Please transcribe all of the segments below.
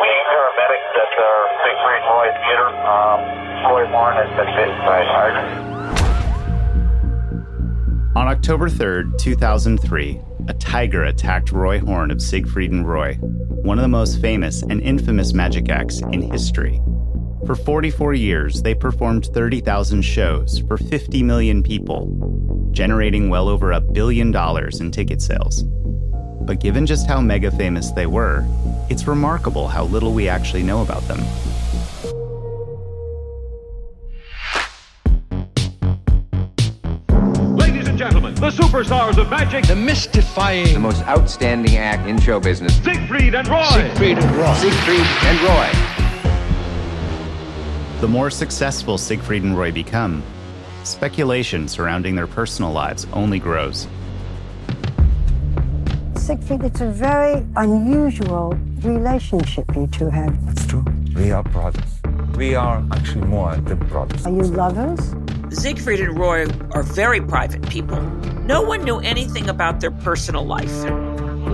We need paramedics at the Siegfried and Roy Theater. Um, Roy Horn has been bitten by a tiger. On October 3rd, 2003, a tiger attacked Roy Horn of Siegfried and Roy, one of the most famous and infamous magic acts in history. For 44 years, they performed 30,000 shows for 50 million people, generating well over a billion dollars in ticket sales. But given just how mega famous they were, it's remarkable how little we actually know about them. Ladies and gentlemen, the superstars of magic, The mystifying the most outstanding act in show business. Siegfried and Roy. Siegfried and Roy. Siegfried and Roy. The more successful Siegfried and Roy become, speculation surrounding their personal lives only grows. Siegfried, it's a very unusual relationship you two have. It's true. We are brothers. We are actually more than brothers. Are you lovers? Siegfried and Roy are very private people. No one knew anything about their personal life.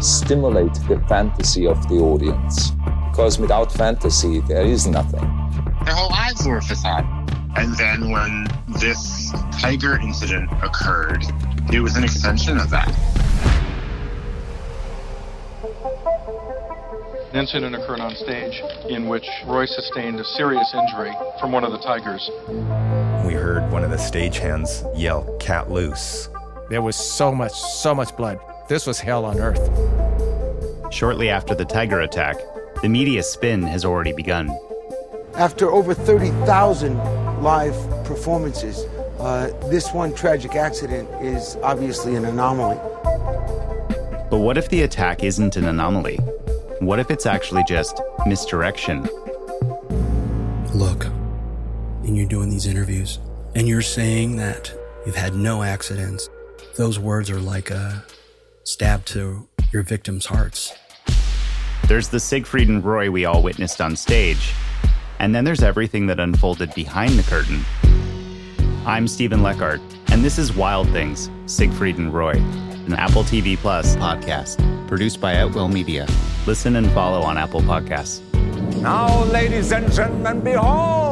stimulate the fantasy of the audience. Because without fantasy, there is nothing. Their whole lives were a facade. And then when this tiger incident occurred, it was an extension of that. An incident occurred on stage in which Roy sustained a serious injury from one of the tigers. We heard one of the stagehands yell, Cat loose. There was so much, so much blood. This was hell on earth. Shortly after the tiger attack, the media spin has already begun. After over 30,000 live performances, uh, this one tragic accident is obviously an anomaly. But what if the attack isn't an anomaly? What if it's actually just misdirection? Look, and you're doing these interviews, and you're saying that you've had no accidents. Those words are like a stab to your victims' hearts. There's the Siegfried and Roy we all witnessed on stage, and then there's everything that unfolded behind the curtain. I'm Steven Leckart, and this is Wild Things Siegfried and Roy, an Apple TV Plus podcast produced by At Will Media. Listen and follow on Apple Podcasts. Now, ladies and gentlemen, behold